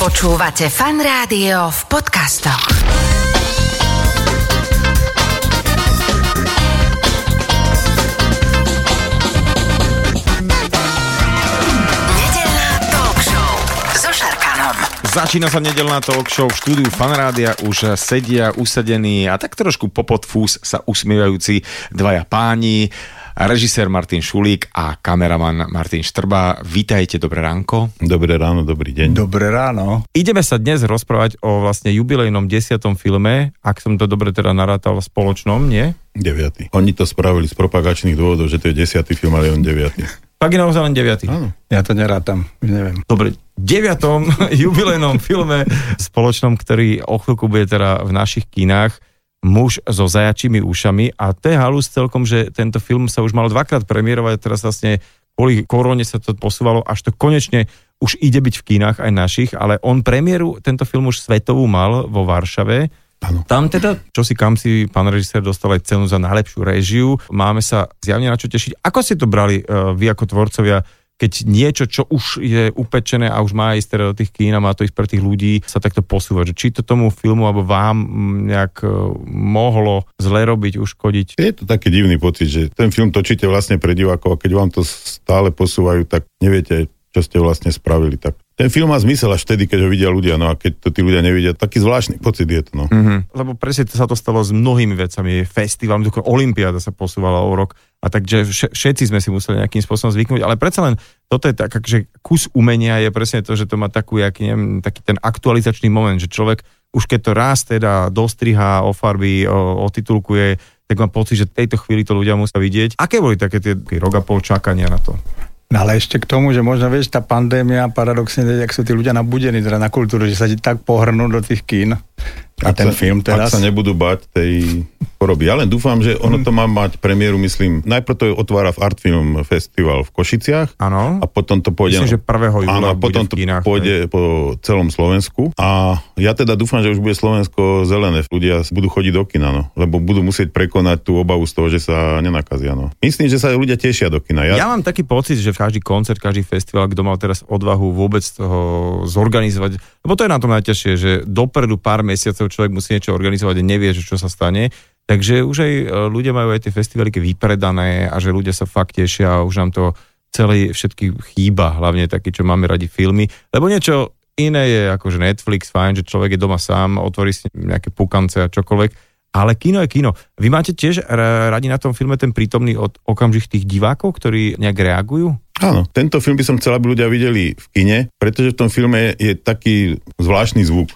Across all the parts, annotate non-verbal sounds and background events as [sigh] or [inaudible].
Počúvate fan rádio v podcastoch. Nedeľná talk show so. Začína sa nedelná talk show v štúdiu Fanrádia, už sedia usadení a tak trošku popod fús sa usmievajúci dvaja páni, režisér Martin Šulík a kameraman Martin Štrba. Vítajte, dobré ránko. Dobré ráno, dobrý deň. Dobré ráno. Ideme sa dnes rozprávať o vlastne jubilejnom desiatom filme, ak som to dobre teda narátal spoločnom, nie? Deviatý. Oni to spravili z propagačných dôvodov, že to je desiatý film, ale on deviatý. [laughs] Tak je naozaj len deviatý. Áno. Ja to nerátam, už neviem. Dobre, deviatom [laughs] jubilejnom filme spoločnom, ktorý o chvíľku bude teda v našich kinách muž so zajačími ušami a to je halus celkom, že tento film sa už mal dvakrát premiérovať, teraz vlastne kvôli korone sa to posúvalo, až to konečne už ide byť v kinách aj našich, ale on premiéru, tento film už svetovú mal vo Varšave, Áno. tam teda, čo si kam si pán režisér dostal aj cenu za najlepšiu réžiu, máme sa zjavne na čo tešiť. Ako ste to brali uh, vy ako tvorcovia, keď niečo, čo už je upečené a už má ísť teda do tých kín a má to ísť pre tých ľudí, sa takto posúva, či to tomu filmu alebo vám mm, nejak uh, mohlo zle robiť, uškodiť. Je to taký divný pocit, že ten film točíte vlastne pre divákov a keď vám to stále posúvajú, tak neviete, čo ste vlastne spravili. Tak ten film má zmysel až vtedy, keď ho vidia ľudia, no a keď to tí ľudia nevidia, taký zvláštny pocit je to, no. Mm-hmm. Lebo presne to sa to stalo s mnohými vecami. Festival, dokonca Olympiáda sa posúvala o rok a takže vš- všetci sme si museli nejakým spôsobom zvyknúť, ale predsa len toto je tak, že kus umenia je presne to, že to má takú, jak, neviem, taký ten aktualizačný moment, že človek už keď to raz teda dostrihá, ofarby, o, otitulkuje, tak mám pocit, že v tejto chvíli to ľudia musia vidieť. Aké boli také tie tie rok a pol čakania na to? No ale ešte k tomu, že možno vieš, tá pandémia, paradoxne, jak sú tí ľudia nabudení teda na kultúru, že sa ti tak pohrnú do tých kín. A ten sa, film teraz. Ak sa nebudú bať tej choroby. Ja len dúfam, že ono to má mať premiéru, myslím, najprv to otvára v Art Film Festival v Košiciach Áno. a potom to pôjde... Myslím, že 1. júla Áno, a potom to kinách, pôjde po celom Slovensku. A ja teda dúfam, že už bude Slovensko zelené. Ľudia budú chodiť do kina, no, lebo budú musieť prekonať tú obavu z toho, že sa nenakazia. No. Myslím, že sa ľudia tešia do kina. Ja mám taký pocit, že každý koncert, každý festival, kto mal teraz odvahu vôbec toho zorganizovať, lebo to je na tom najťažšie, že dopredu pár mesiacov človek musí niečo organizovať a nevie, že čo sa stane. Takže už aj e, ľudia majú aj tie festivaly vypredané a že ľudia sa fakt tešia a už nám to celé všetky chýba, hlavne taký, čo máme radi filmy. Lebo niečo iné je akože Netflix, fajn, že človek je doma sám, otvorí si nejaké pukance a čokoľvek, ale kino je kino. Vy máte tiež ra- radi na tom filme ten prítomný od okamžik tých divákov, ktorí nejak reagujú? Áno, tento film by som chcel, aby ľudia videli v kine, pretože v tom filme je taký zvláštny zvuk.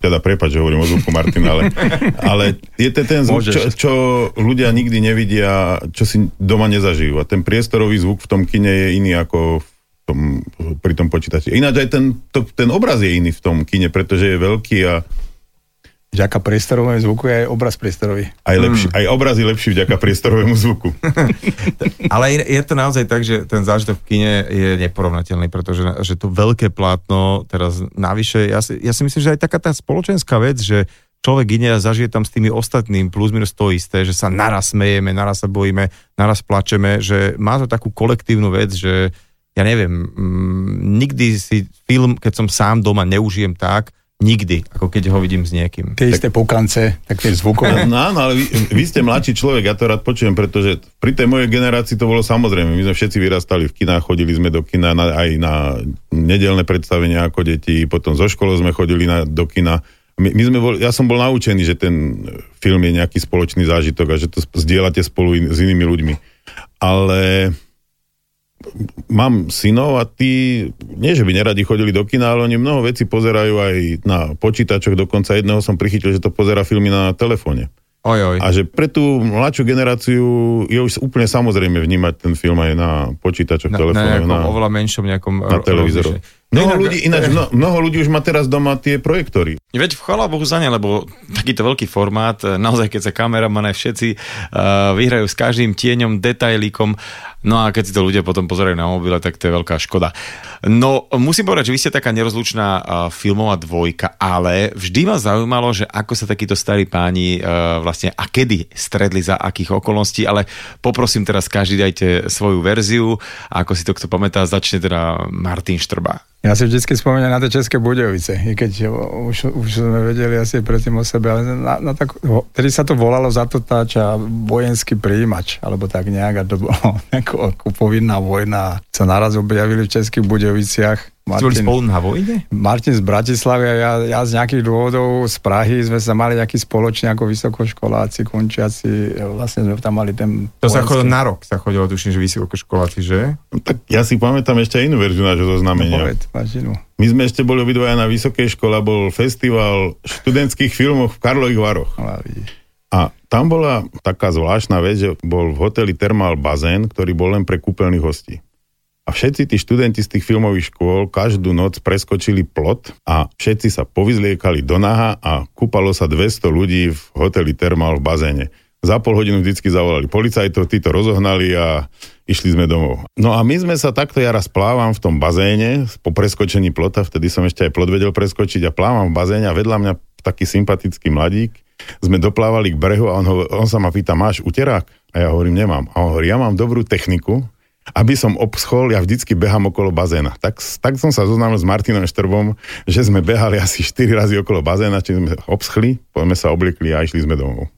Teda prepač, že hovorím o zvuku Martina, ale, [laughs] ale je to ten zvuk, čo, čo ľudia nikdy nevidia, čo si doma nezažijú. A ten priestorový zvuk v tom kine je iný ako v tom, pri tom počítači. Ináč aj ten, to, ten obraz je iný v tom kine, pretože je veľký a Vďaka priestorovému zvuku je aj obraz priestorový. aj, lepší, aj obraz je lepší vďaka priestorovému zvuku. [laughs] Ale je, to naozaj tak, že ten zážitok v kine je neporovnateľný, pretože že to veľké plátno, teraz navyše, ja si, ja si myslím, že aj taká tá spoločenská vec, že človek ide a zažije tam s tými ostatným plus minus to isté, že sa naraz smejeme, naraz sa bojíme, naraz plačeme, že má to takú kolektívnu vec, že ja neviem, mm, nikdy si film, keď som sám doma, neužijem tak, nikdy, ako keď ho vidím s niekým. Tie isté pukance, tak tie zvukové. No áno, ale vy, vy ste mladší človek, ja to rád počujem, pretože pri tej mojej generácii to bolo samozrejme. My sme všetci vyrastali v kinách, chodili sme do kina na, aj na nedelné predstavenia ako deti, potom zo školou sme chodili na, do kina. My, my sme boli, ja som bol naučený, že ten film je nejaký spoločný zážitok a že to zdieľate spolu in, s inými ľuďmi. Ale mám synov a tí, nie že by neradi chodili do kina, ale oni mnoho vecí pozerajú aj na počítačoch, dokonca jedného som prichytil, že to pozera filmy na telefóne. Oj, oj. A že pre tú mladšiu generáciu je už úplne samozrejme vnímať ten film aj na počítačoch, na, na nejakom Na, oveľa menšom nejakom na televízoroch. rozlišení. Mnoho Inak- ľudí, ináč, mno, mnoho ľudí už má teraz doma tie projektory. Veď chvála Bohu za ne, lebo takýto veľký formát, e, naozaj keď sa kameraman aj všetci uh, vyhrajú s každým tieňom, detailíkom, no a keď si to ľudia potom pozerajú na mobile, tak to je veľká škoda. No, musím povedať, že vy ste taká nerozlučná uh, filmová dvojka, ale vždy ma zaujímalo, že ako sa takíto starí páni uh, vlastne a kedy stredli za akých okolností, ale poprosím teraz každý dajte svoju verziu a ako si to kto pamätá, začne teda Martin Štrba. Ja si vždy spomínam na tie České Budejovice, i keď už, už sme vedeli asi predtým o sebe, ale na, na tak, tedy sa to volalo zatotáč a vojenský príjimač, alebo tak nejak, a to bolo [laughs] ako, ako povinná vojna, sa naraz objavili v Českých Budejoviciach Martin, boli spolu na vojne? Martin z Bratislavy a ja, ja z nejakých dôvodov z Prahy sme sa mali nejaký spoločný ako vysokoškoláci, končiaci, vlastne sme tam mali ten... To vojenský... sa chodilo na rok, sa chodilo, tuším, že vysokoškoláci, že? No, tak ja si pamätám ešte aj inú verziu nášho zoznamenia. No, povedz, My sme ešte boli obidvaja na vysokej škole, bol festival študentských filmov v Karlových Varoch. No, a tam bola taká zvláštna vec, že bol v hoteli Thermal bazén, ktorý bol len pre kúpeľných hostí. A všetci tí študenti z tých filmových škôl každú noc preskočili plot a všetci sa povyzliekali do naha a kúpalo sa 200 ľudí v hoteli Thermal v bazéne. Za pol hodinu vždycky zavolali policajtov, tí to rozohnali a išli sme domov. No a my sme sa takto, ja raz plávam v tom bazéne po preskočení plota, vtedy som ešte aj plot vedel preskočiť a plávam v bazéne a vedľa mňa taký sympatický mladík, sme doplávali k brehu a on, ho, on sa ma pýta, máš uterák? A ja hovorím, nemám. A on hovorí, ja mám dobrú techniku, aby som obschol, ja vždycky behám okolo bazéna. Tak, tak som sa zoznámil s Martinom Štrbom, že sme behali asi 4 razy okolo bazéna, či sme obschli, poďme sa obliekli a išli sme domov.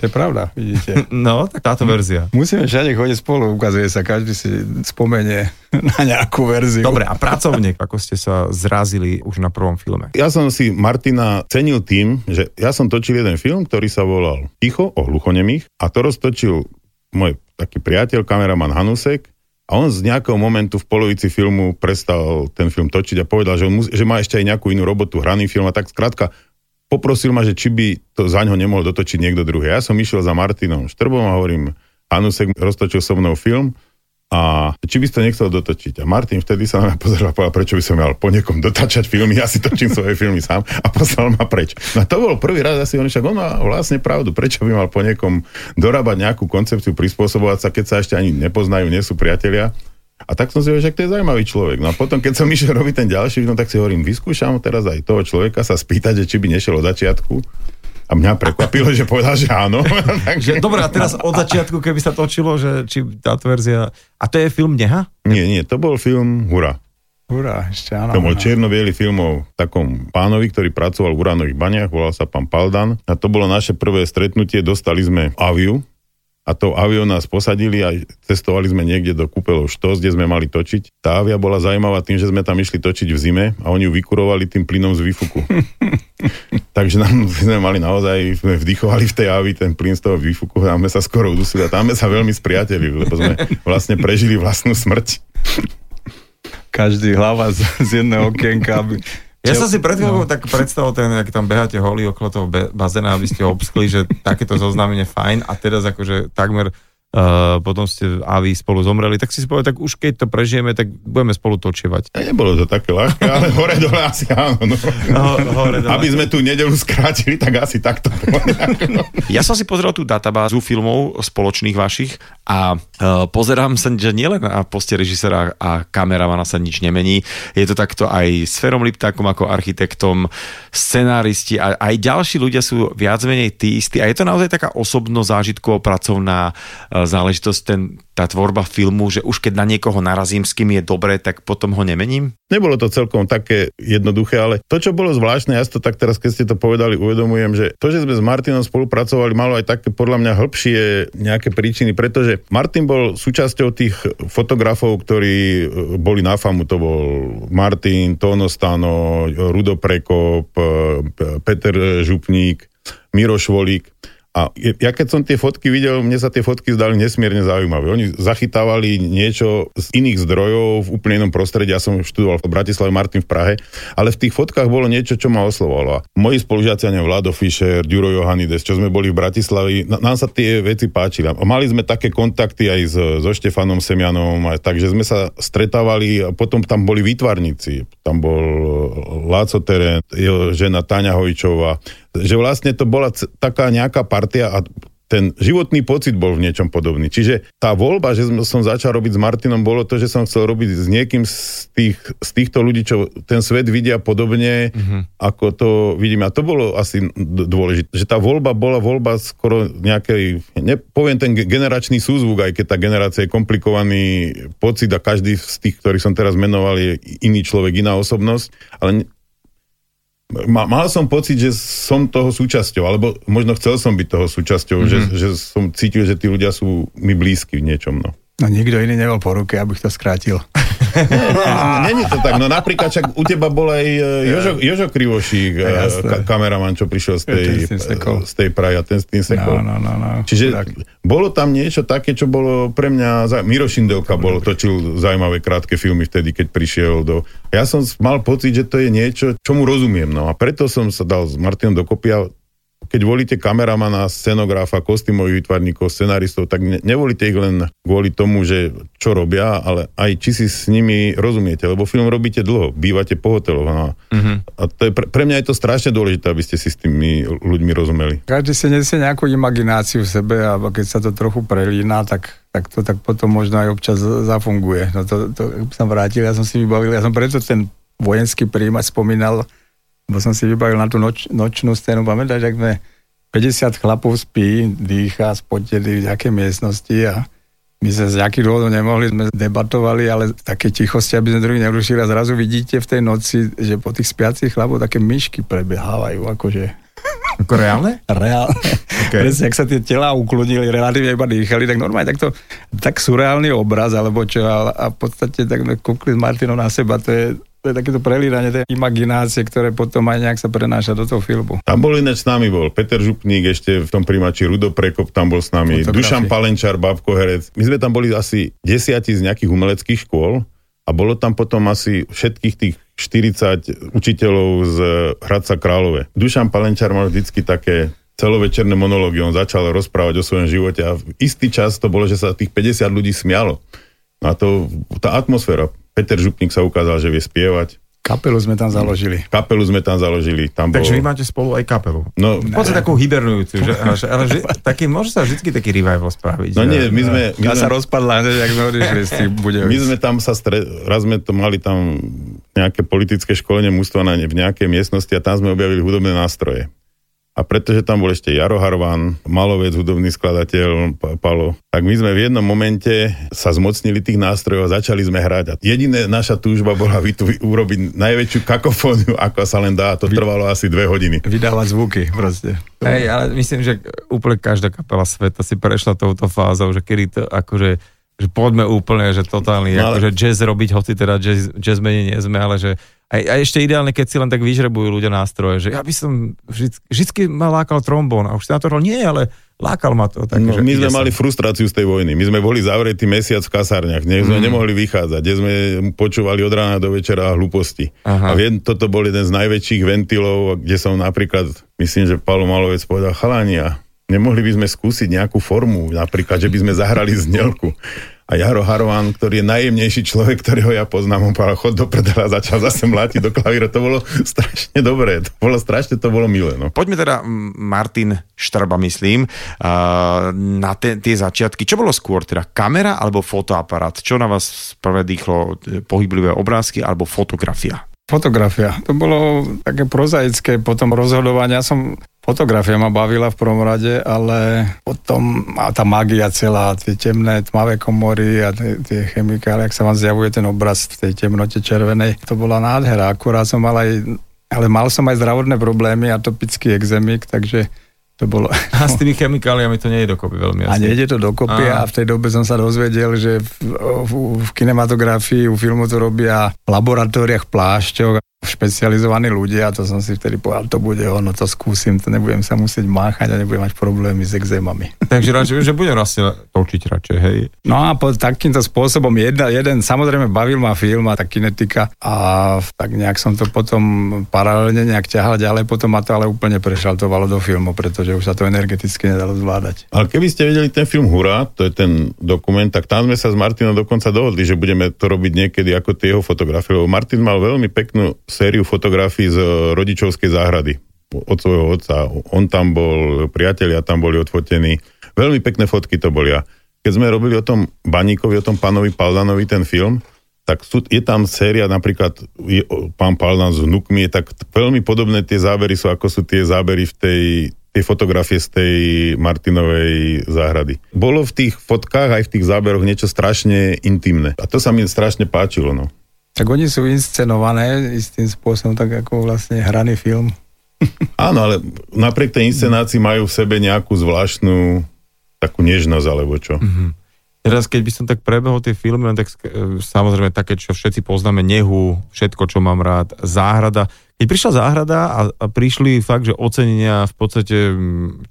To je pravda, vidíte. [laughs] No, tak táto verzia. Musíme všade chodiť spolu, ukazuje sa, každý si spomenie [laughs] na nejakú verziu. Dobre, a pracovne, ako ste sa zrazili už na prvom filme? Ja som si Martina cenil tým, že ja som točil jeden film, ktorý sa volal Ticho o hluchonemých a to roztočil môj taký priateľ, kameraman Hanusek a on z nejakého momentu v polovici filmu prestal ten film točiť a povedal, že, on mus, že má ešte aj nejakú inú robotu, hraný film a tak skrátka poprosil ma, že či by to za ňo nemohol dotočiť niekto druhý. Ja som išiel za Martinom Štrbom a hovorím, Hanusek roztočil so mnou film, a či by si to nechcel dotočiť. A Martin vtedy sa na mňa pozeral a povedal, prečo by som mal po niekom dotačať filmy, ja si točím svoje filmy sám a poslal ma preč. No to bol prvý raz asi on však on má vlastne pravdu, prečo by mal po niekom dorábať nejakú koncepciu, prispôsobovať sa, keď sa ešte ani nepoznajú, nie sú priatelia. A tak som si hovoril, že to je zaujímavý človek. No a potom, keď som išiel robiť ten ďalší film, tak si hovorím, vyskúšam teraz aj toho človeka sa spýtať, že či by nešiel od začiatku a mňa prekvapilo, že povedal, že áno. [laughs] Takže... Dobre, a teraz od začiatku, keby sa točilo, že či táto verzia... A to je film Neha? Nie, nie, to bol film Hura. Hurá, ešte áno. To bol čierno film o takom pánovi, ktorý pracoval v uránových baniach, volal sa pán Paldan. A to bolo naše prvé stretnutie, dostali sme aviu, a to avio nás posadili a cestovali sme niekde do kúpeľov Štos, kde sme mali točiť. Tá avia bola zaujímavá tým, že sme tam išli točiť v zime a oni ju vykurovali tým plynom z výfuku. [laughs] Takže nám sme mali naozaj, sme vdychovali v tej avi ten plyn z toho výfuku a sme sa skoro udusili a tam sme sa veľmi spriatelili, lebo sme vlastne prežili vlastnú smrť. Každý hlava z, z jedného okienka, aby ja som si pred no. tak predstavil ten, ak tam beháte holí okolo toho bazéna, aby ste ho obskli, že takéto zoznámenie fajn a teraz akože takmer uh, potom ste a vy spolu zomreli, tak si si povedal, tak už keď to prežijeme, tak budeme spolu točievať. Ja, nebolo to také ľahké, ale [laughs] hore dole asi áno. No. No, hore dole. Aby sme tú nedelu skrátili, tak asi takto. ja som si pozrel tú databázu filmov spoločných vašich a uh, pozerám sa, že nielen na poste režisera a kameramana sa nič nemení, je to takto aj s Ferom Liptákom ako architektom, scenáristi a aj ďalší ľudia sú viac menej tí istí a je to naozaj taká osobno zážitkovo pracovná uh, záležitosť, ten, tá tvorba filmu, že už keď na niekoho narazím, s kým je dobré, tak potom ho nemením? Nebolo to celkom také jednoduché, ale to, čo bolo zvláštne, ja to tak teraz, keď ste to povedali, uvedomujem, že to, že sme s Martinom spolupracovali, malo aj také podľa mňa hĺbšie nejaké príčiny, pretože Martin bol súčasťou tých fotografov, ktorí e, boli na FAMu, to bol Martin, Tono Stano, Rudo Prekop, e, Peter Župník, Miro Švolík. A ja keď som tie fotky videl, mne sa tie fotky zdali nesmierne zaujímavé. Oni zachytávali niečo z iných zdrojov v úplne inom prostredí. Ja som študoval v Bratislave, Martin v Prahe, ale v tých fotkách bolo niečo, čo ma oslovalo. Moji spolužiaci, Vlado Fischer, Ďuro Johanides, čo sme boli v Bratislave, nám sa tie veci páčili. Mali sme také kontakty aj so, Štefanom Semianom, aj, takže sme sa stretávali a potom tam boli výtvarníci. Tam bol Láco Teren, jeho žena Táňa Hojčová, že vlastne to bola taká nejaká partia a ten životný pocit bol v niečom podobný. Čiže tá voľba, že som začal robiť s Martinom, bolo to, že som chcel robiť s niekým z, tých, z týchto ľudí, čo ten svet vidia podobne, mm-hmm. ako to vidím. A to bolo asi dôležité, že tá voľba bola voľba skoro nejakej, nepoviem ten generačný súzvuk, aj keď tá generácia je komplikovaný pocit a každý z tých, ktorých som teraz menoval, je iný človek, iná osobnosť, ale mal som pocit, že som toho súčasťou, alebo možno chcel som byť toho súčasťou, mm-hmm. že, že som cítil, že tí ľudia sú mi blízki v niečom. No. No nikto iný nebol po ruke, abych to skrátil. Není to tak, no napríklad čak u teba bol aj e, Jožo, Jožo Krivošík, e, ka- kameraman, čo prišiel z tej, z tej Praja, ten s tým sekol. No, no, no, no. Čiže tak. bolo tam niečo také, čo bolo pre mňa, Miro Šindelka bol, točil zaujímavé krátke filmy vtedy, keď prišiel do... Ja som mal pocit, že to je niečo, čo mu rozumiem, no a preto som sa dal s Martinom dokopy a keď volíte kameramana, scenografa, kostýmových výtvarníkov, scenaristov, tak ne, nevolíte ich len kvôli tomu, že čo robia, ale aj či si s nimi rozumiete, lebo film robíte dlho, bývate po hoteloch. No. Uh-huh. A to je, pre, pre mňa je to strašne dôležité, aby ste si s tými ľuďmi rozumeli. Každý si nesie nejakú imagináciu v sebe a keď sa to trochu prelína, tak tak to tak potom možno aj občas zafunguje. No to, to som vrátil, ja som si vybavil, ja som preto ten vojenský príjmať spomínal, bo som si vybavil na tú noč, nočnú scénu, pamätáš, ak sme 50 chlapov spí, dýcha, spoteli v nejakej miestnosti a my sme z nejakých dôvodov nemohli, sme debatovali, ale také tichosti, aby sme druhý nerušili a zrazu vidíte v tej noci, že po tých spiacich chlapov také myšky prebiehávajú, akože... Ako reálne? Reálne. Okay. Presne, ak sa tie tela uklonili, relatívne iba dýchali, tak normálne takto, tak surreálny obraz, alebo čo, a, a v podstate tak kúkli s Martinom na seba, to je, to je takéto prelíranie tej imaginácie, ktoré potom aj nejak sa prenáša do toho filmu. Tam bol ináč s nami bol Peter Župník, ešte v tom primači Rudo Prekop tam bol s nami, Fotografie. Dušan Palenčar, Babko Herec. My sme tam boli asi desiatí z nejakých umeleckých škôl a bolo tam potom asi všetkých tých 40 učiteľov z Hradca Králové. Dušan Palenčar mal vždycky také celovečerné monológy, on začal rozprávať o svojom živote a v istý čas to bolo, že sa tých 50 ľudí smialo. A to, tá atmosféra, Peter Župník sa ukázal, že vie spievať. Kapelu sme tam založili. Kapelu sme tam založili. Tam Takže bol... vy máte spolu aj kapelu. No, v podstate takú hibernujúcu, že, ale, ale že, [laughs] taký, môže sa vždy taký revival spraviť. No nie, my sme... My sme sa rozpadla, jak sme odišli [laughs] z tých My sme tam sa stre... raz sme to mali tam nejaké politické školenie mústva na, v nejakej miestnosti a tam sme objavili hudobné nástroje. A pretože tam bol ešte Jaro Harvan, malovec, hudobný skladateľ, Palo, tak my sme v jednom momente sa zmocnili tých nástrojov a začali sme hrať. A jediné naša túžba bola vytu, urobiť najväčšiu kakofóniu, ako sa len dá. A to trvalo asi dve hodiny. Vydávať zvuky proste. Hej, ale myslím, že úplne každá kapela sveta si prešla touto fázou, že kedy to akože že poďme úplne, že totálny, no, ale... akože jazz robiť, hoci teda jazz, jazz menej nie sme, ale že a, a ešte ideálne, keď si len tak vyžrebujú ľudia nástroje, že ja by som vždy, vždycky ma lákal trombón a už si na to hovoril, nie, ale lákal ma to. Tak, no, že my sme mali frustráciu z tej vojny. My sme boli zavretí mesiac v kasárniach, kde sme mm. nemohli vychádzať, kde sme počúvali od rána do večera hlúposti. Aha. A viem, toto bol jeden z najväčších ventilov, kde som napríklad, myslím, že Palo Malovec povedal, chalania, nemohli by sme skúsiť nejakú formu, napríklad, že by sme zahrali znelku. A Jaro Harovan, ktorý je najjemnejší človek, ktorého ja poznám, on povedal, chod do prdela, začal zase mlátiť do klavíra. To bolo strašne dobré. To bolo strašne, to bolo milé. No. Poďme teda, Martin Štrba, myslím, na te, tie začiatky. Čo bolo skôr, teda kamera alebo fotoaparát? Čo na vás prvé dýchlo? Pohyblivé obrázky alebo fotografia? Fotografia. To bolo také prozaické potom rozhodovanie. Ja som Fotografia ma bavila v prvom rade, ale potom a tá magia celá, tie temné, tmavé komory a tie, tie chemikály, ak sa vám zjavuje ten obraz v tej temnote červenej, to bola nádhera. Akurát som mal aj, ale mal som aj zdravotné problémy, atopický exemik, takže to bolo... [laughs] A s tými chemikáliami to nie je dokopy veľmi jasne. A nie je to dokopy a, a v tej dobe som sa dozvedel, že v, v, v kinematografii, u filmu to robia v laboratóriách plášťok špecializovaní ľudia a to som si vtedy povedal, to bude ono, to skúsim, to nebudem sa musieť máchať a nebudem mať problémy s exémami. [laughs] Takže radšej, že budem vlastne točiť radšej, hej? No a po takýmto spôsobom jedna, jeden, samozrejme bavil ma film a tá kinetika a tak nejak som to potom paralelne nejak ťahal ďalej, potom ma to ale úplne prešaltovalo do filmu, pretože už sa to energeticky nedalo zvládať. Ale keby ste videli ten film Hura, to je ten dokument, tak tam sme sa s Martinom dokonca dohodli, že budeme to robiť niekedy ako tie jeho fotografie, lebo Martin mal veľmi peknú sériu fotografií z rodičovskej záhrady od svojho otca. On tam bol, priatelia tam boli odfotení, Veľmi pekné fotky to boli. A keď sme robili o tom Baníkovi, o tom pánovi Paldanovi ten film, tak sú, je tam séria, napríklad je, pán Paldan s vnukmi, tak veľmi podobné tie zábery sú, ako sú tie zábery v tej, tie fotografie z tej Martinovej záhrady. Bolo v tých fotkách aj v tých záberoch niečo strašne intimné. A to sa mi strašne páčilo. No. Tak oni sú inscenované istým spôsobom, tak ako vlastne hraný film. [laughs] Áno, ale napriek tej inscenácii majú v sebe nejakú zvláštnu takú nežnosť, alebo čo. Mm-hmm. Teraz, keď by som tak prebehol tie filmy, tak e, samozrejme také, čo všetci poznáme, Nehu, všetko, čo mám rád, Záhrada. Keď prišla Záhrada a, a prišli fakt, že ocenenia v podstate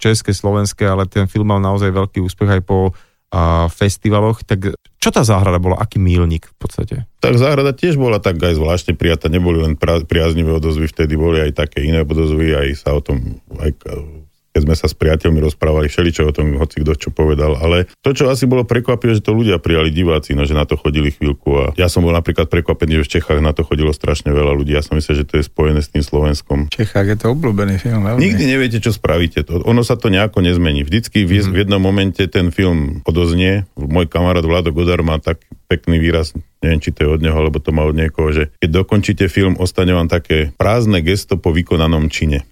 české, slovenské, ale ten film mal naozaj veľký úspech aj po a festivaloch, tak čo tá záhrada bola, aký mílnik v podstate? Tak záhrada tiež bola tak aj zvláštne prijatá, neboli len priaznivé odozvy, vtedy boli aj také iné odozvy, aj sa o tom aj keď sme sa s priateľmi rozprávali, všeličo o tom, hoci kto čo povedal, ale to, čo asi bolo prekvapivé, že to ľudia prijali diváci, no, že na to chodili chvíľku a ja som bol napríklad prekvapený, že v Čechách na to chodilo strašne veľa ľudí. Ja som myslel, že to je spojené s tým Slovenskom. V Čechách je to obľúbený film. Veľmi. Nikdy neviete, čo spravíte. To, ono sa to nejako nezmení. Vždycky v, mm. v jednom momente ten film odoznie. Môj kamarát Vlado Godar má tak pekný výraz, neviem, či to je od neho, alebo to má od niekoho, že keď dokončíte film, ostane vám také prázdne gesto po vykonanom čine.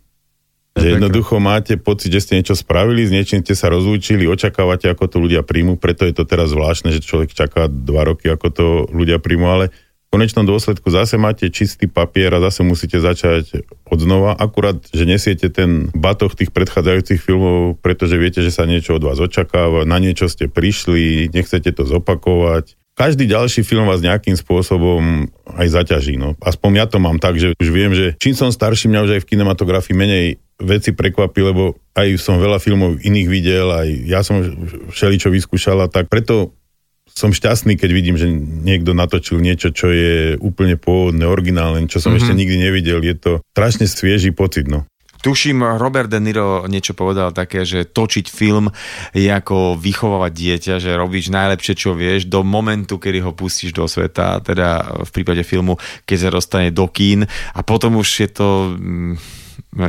Že jednoducho máte pocit, že ste niečo spravili, s niečím ste sa rozlúčili, očakávate, ako to ľudia príjmu, preto je to teraz zvláštne, že človek čaká dva roky, ako to ľudia príjmu, ale v konečnom dôsledku zase máte čistý papier a zase musíte začať od znova, akurát, že nesiete ten batoh tých predchádzajúcich filmov, pretože viete, že sa niečo od vás očakáva, na niečo ste prišli, nechcete to zopakovať. Každý ďalší film vás nejakým spôsobom aj zaťaží. No. Aspoň ja to mám tak, že už viem, že čím som starší, mňa už aj v kinematografii menej veci prekvapí, lebo aj som veľa filmov iných videl, aj ja som všeličo vyskúšala, tak preto som šťastný, keď vidím, že niekto natočil niečo, čo je úplne pôvodné, originálne, čo som mm-hmm. ešte nikdy nevidel. Je to strašne svieži pocit, no. Tuším, Robert De Niro niečo povedal také, že točiť film je ako vychovávať dieťa, že robíš najlepšie, čo vieš, do momentu, kedy ho pustíš do sveta, teda v prípade filmu, keď sa dostane do kín. A potom už je to mm,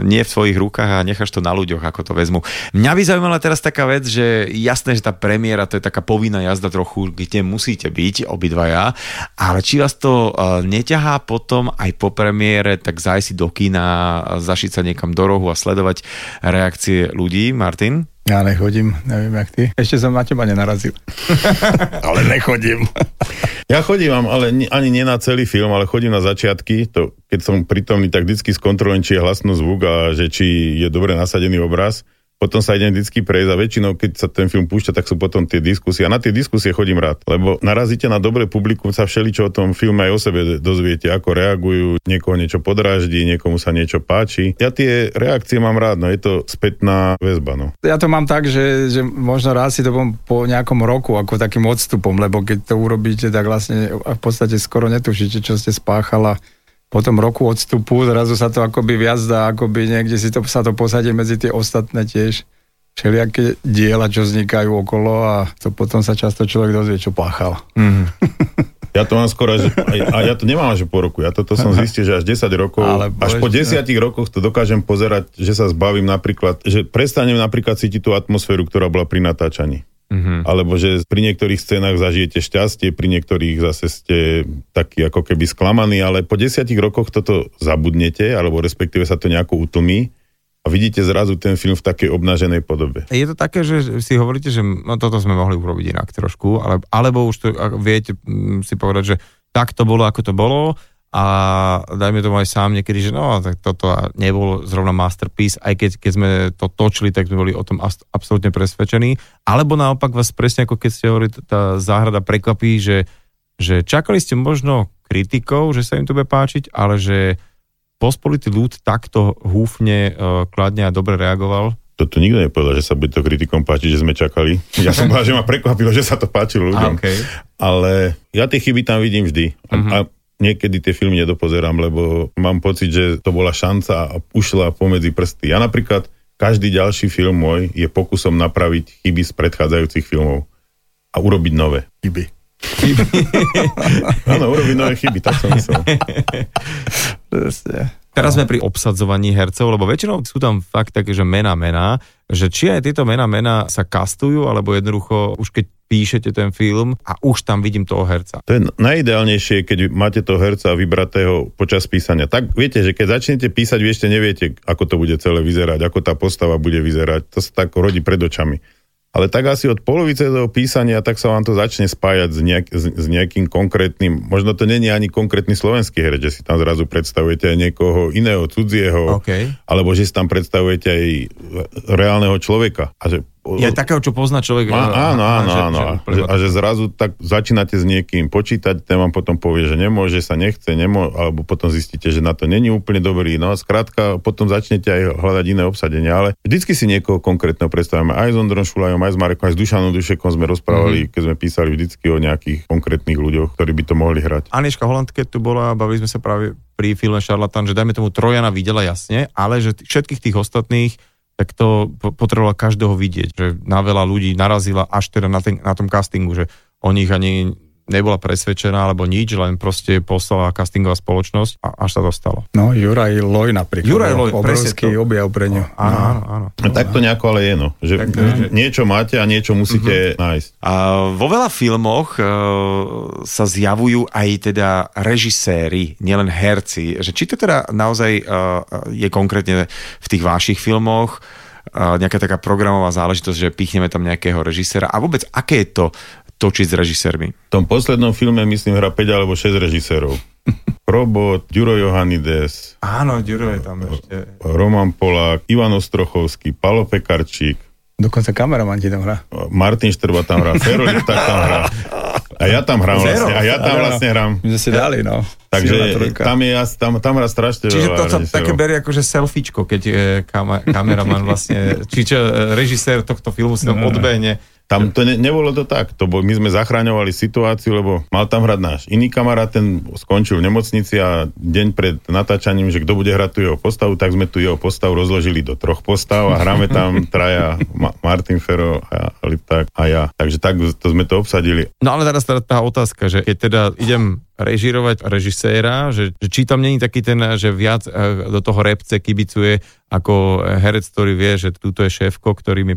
nie v svojich rukách a necháš to na ľuďoch, ako to vezmu. Mňa by zaujímala teraz taká vec, že jasné, že tá premiéra to je taká povinná jazda trochu, kde musíte byť obidvaja, ale či vás to e, neťahá potom aj po premiére, tak zajsť si do kína, zašiť sa niekam do rohu a sledovať reakcie ľudí, Martin? Ja nechodím, neviem jak ty. Ešte som na teba nenarazil. [laughs] ale nechodím. [laughs] ja chodím, ale ani nie na celý film, ale chodím na začiatky. To, keď som prítomný, tak vždy skontrolujem, či je hlasno zvuk a že či je dobre nasadený obraz potom sa idem vždy prejsť a väčšinou, keď sa ten film púšťa, tak sú potom tie diskusie. A na tie diskusie chodím rád, lebo narazíte na dobré publikum, sa všeličo o tom filme aj o sebe dozviete, ako reagujú, niekoho niečo podráždi, niekomu sa niečo páči. Ja tie reakcie mám rád, no je to spätná väzba. No. Ja to mám tak, že, že možno raz si to po nejakom roku, ako takým odstupom, lebo keď to urobíte, tak vlastne v podstate skoro netušíte, čo ste spáchala po tom roku odstupu, zrazu sa to akoby viac dá, akoby niekde si to, sa to posadí medzi tie ostatné tiež všelijaké diela, čo vznikajú okolo a to potom sa často človek dozvie, čo páchal. Mm. [laughs] Ja to mám skoro, že, a ja to nemám až po roku, ja toto som [laughs] zistil, že až 10 rokov, Ale až po 10 rokoch to dokážem pozerať, že sa zbavím napríklad, že prestanem napríklad cítiť tú atmosféru, ktorá bola pri natáčaní. Mm-hmm. Alebo že pri niektorých scénach zažijete šťastie, pri niektorých zase ste takí ako keby sklamaní, ale po desiatich rokoch toto zabudnete, alebo respektíve sa to nejako utlmí a vidíte zrazu ten film v takej obnaženej podobe. Je to také, že si hovoríte, že no, toto sme mohli urobiť inak trošku, ale, alebo už to viete mm, si povedať, že tak to bolo, ako to bolo a dajme tomu aj sám niekedy, že no, tak toto nebol zrovna masterpiece, aj keď, keď sme to točili, tak sme boli o tom absolútne presvedčení. Alebo naopak vás presne ako keď ste hovorili, tá záhrada prekvapí, že, že čakali ste možno kritikov, že sa im to bude páčiť, ale že pospolitý ľud takto húfne, uh, kladne a dobre reagoval, toto nikto nepovedal, že sa bude to kritikom páčiť, že sme čakali. Ja som povedal, že ma prekvapilo, že sa to páčilo ľuďom. Okay. Ale ja tie chyby tam vidím vždy. Uh-huh. A niekedy tie filmy nedopozerám, lebo mám pocit, že to bola šanca a ušla pomedzi prsty. Ja napríklad, každý ďalší film môj je pokusom napraviť chyby z predchádzajúcich filmov a urobiť nové. Chyby. [laughs] Áno, urobiť nové chyby, tak som myslel. [laughs] Teraz sme pri obsadzovaní hercov, lebo väčšinou sú tam fakt také, že mena, mena, že či aj tieto mena, mena sa kastujú, alebo jednoducho už keď píšete ten film a už tam vidím toho herca. To je najideálnejšie, keď máte toho herca vybratého počas písania. Tak viete, že keď začnete písať, vy ešte neviete, ako to bude celé vyzerať, ako tá postava bude vyzerať. To sa tak rodí pred očami. Ale tak asi od polovice toho písania, tak sa vám to začne spájať s, nejak, s, s nejakým konkrétnym, možno to není ani konkrétny slovenský herec, že si tam zrazu predstavujete aj niekoho iného, cudzieho, Okay. alebo že si tam predstavujete aj reálneho človeka. A že Je takého, čo pozná človek. Á, áno, áno, že- áno. že A že, a zrazu tak začínate s niekým počítať, ten vám potom povie, že nemôže, sa nechce, nemô, alebo potom zistíte, že na to není úplne dobrý. No a skrátka, potom začnete aj hľadať iné obsadenie, ale vždycky si niekoho konkrétneho predstavíme. Aj s Ondrom Šulajom, aj s Marekom, aj s Dušanom Dušekom sme rozprávali, mm-hmm. keď sme písali vždycky o nejakých konkrétnych ľuďoch, ktorí by to mohli hrať. Aniška Holand, keď tu bola, bavili sme sa práve pri filme Šarlatan, že dajme tomu Trojana videla jasne, ale že všetkých tých ostatných tak to po- potrebovala každého vidieť, že na veľa ľudí narazila až teda na, ten, na tom castingu, že o nich ani nebola presvedčená alebo nič, len proste poslala castingová spoločnosť a až sa to stalo. No, Juraj Loj napríklad. Juraj bol Loj, Obrovský to. objav pre ňu. Áno, áno, áno. No, tak to nejako ale je, no. Že Tak niečo máte a niečo musíte mm-hmm. nájsť. A vo veľa filmoch e, sa zjavujú aj teda režiséri, nielen herci. Že či to teda naozaj e, je konkrétne v tých vašich filmoch e, nejaká taká programová záležitosť, že pichneme tam nejakého režiséra a vôbec aké je to točiť s režisérmi? V tom poslednom filme, myslím, hra 5 alebo 6 režisérov. [laughs] Robot, Ďuro Johanides, Áno, Ďuro je tam ešte. Roman Polák, Ivan Ostrochovský, Palo Pekarčík, Dokonca kameraman ti tam hrá. Martin Štrba tam hrá, Fero tak tam hrá. A ja tam hrám vlastne, a ja tam vlastne hrám. My sme si dali, no. Takže tam je, tam, tam hrá strašne Čiže to sa také berie ako že selfiečko, keď e, kama, kameraman vlastne, [laughs] či čo, e, režisér tohto filmu si tam odbehne. Tam to ne, nebolo to tak, to bol, my sme zachraňovali situáciu, lebo mal tam hrať náš iný kamarát, ten skončil v nemocnici a deň pred natáčaním, že kto bude hrať tu jeho postavu, tak sme tu jeho postavu rozložili do troch postav a hráme tam [laughs] traja, Ma- Martin Fero a Lipták a ja. Takže tak to sme to obsadili. No ale teraz teda tá otázka, že keď teda idem režirovať režiséra, že, že či tam není taký ten, že viac e, do toho repce kibicuje ako herec, ktorý vie, že túto je šéfko, ktorý mi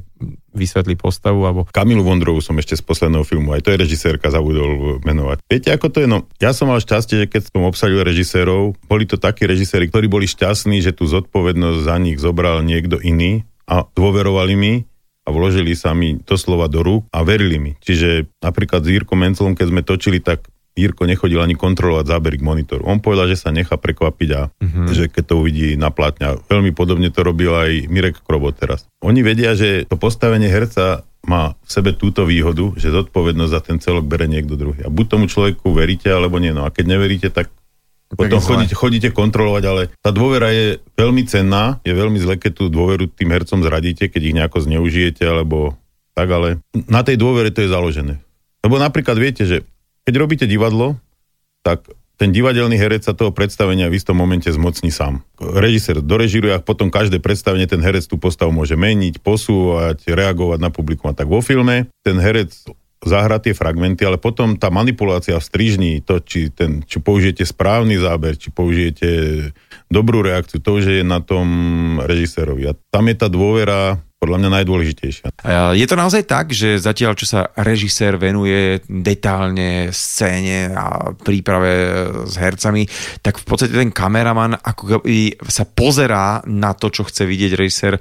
vysvetlí postavu, alebo Kamilu Vondrovú som ešte z posledného filmu, aj to je režisérka, zabudol menovať. Viete, ako to je? No, ja som mal šťastie, že keď som obsadil režisérov, boli to takí režiséri, ktorí boli šťastní, že tú zodpovednosť za nich zobral niekto iný a dôverovali mi a vložili sa mi doslova do rúk a verili mi. Čiže napríklad s Jirkom Mencelom, keď sme točili, tak Jirko nechodil ani kontrolovať zábery k monitoru. On povedal, že sa nechá prekvapiť a mm-hmm. že keď to uvidí na plátňa. Veľmi podobne to robil aj Mirek Krobot teraz. Oni vedia, že to postavenie herca má v sebe túto výhodu, že zodpovednosť za ten celok bere niekto druhý. A buď tomu človeku veríte, alebo nie. No a keď neveríte, tak potom chodíte, chodíte kontrolovať, ale tá dôvera je veľmi cenná, je veľmi zle, keď tú dôveru tým hercom zradíte, keď ich nejako zneužijete, alebo tak, ale na tej dôvere to je založené. Lebo napríklad viete, že keď robíte divadlo, tak ten divadelný herec sa toho predstavenia v istom momente zmocní sám. Režisér dorežiruje a potom každé predstavenie ten herec tú postavu môže meniť, posúvať, reagovať na publikum a tak vo filme. Ten herec zahrá tie fragmenty, ale potom tá manipulácia v strižni, to, či, ten, či použijete správny záber, či použijete dobrú reakciu, to už je na tom režisérovi. A tam je tá dôvera podľa mňa najdôležitejšia. Je to naozaj tak, že zatiaľ, čo sa režisér venuje detálne scéne a príprave s hercami, tak v podstate ten kameraman ako keby sa pozerá na to, čo chce vidieť režisér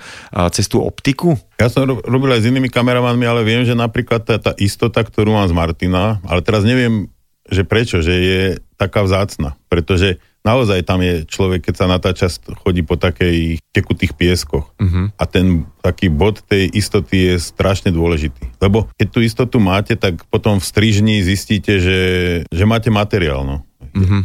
cez tú optiku? Ja som ro- robil aj s inými kameramanmi, ale viem, že napríklad tá, tá istota, ktorú mám z Martina, ale teraz neviem, že prečo, že je taká vzácna. Pretože naozaj tam je človek, keď sa natáča, chodí po takej tekutých pieskoch. Uh-huh. A ten taký bod tej istoty je strašne dôležitý. Lebo keď tú istotu máte, tak potom v strižni zistíte, že, že máte materiál. No. Uh-huh.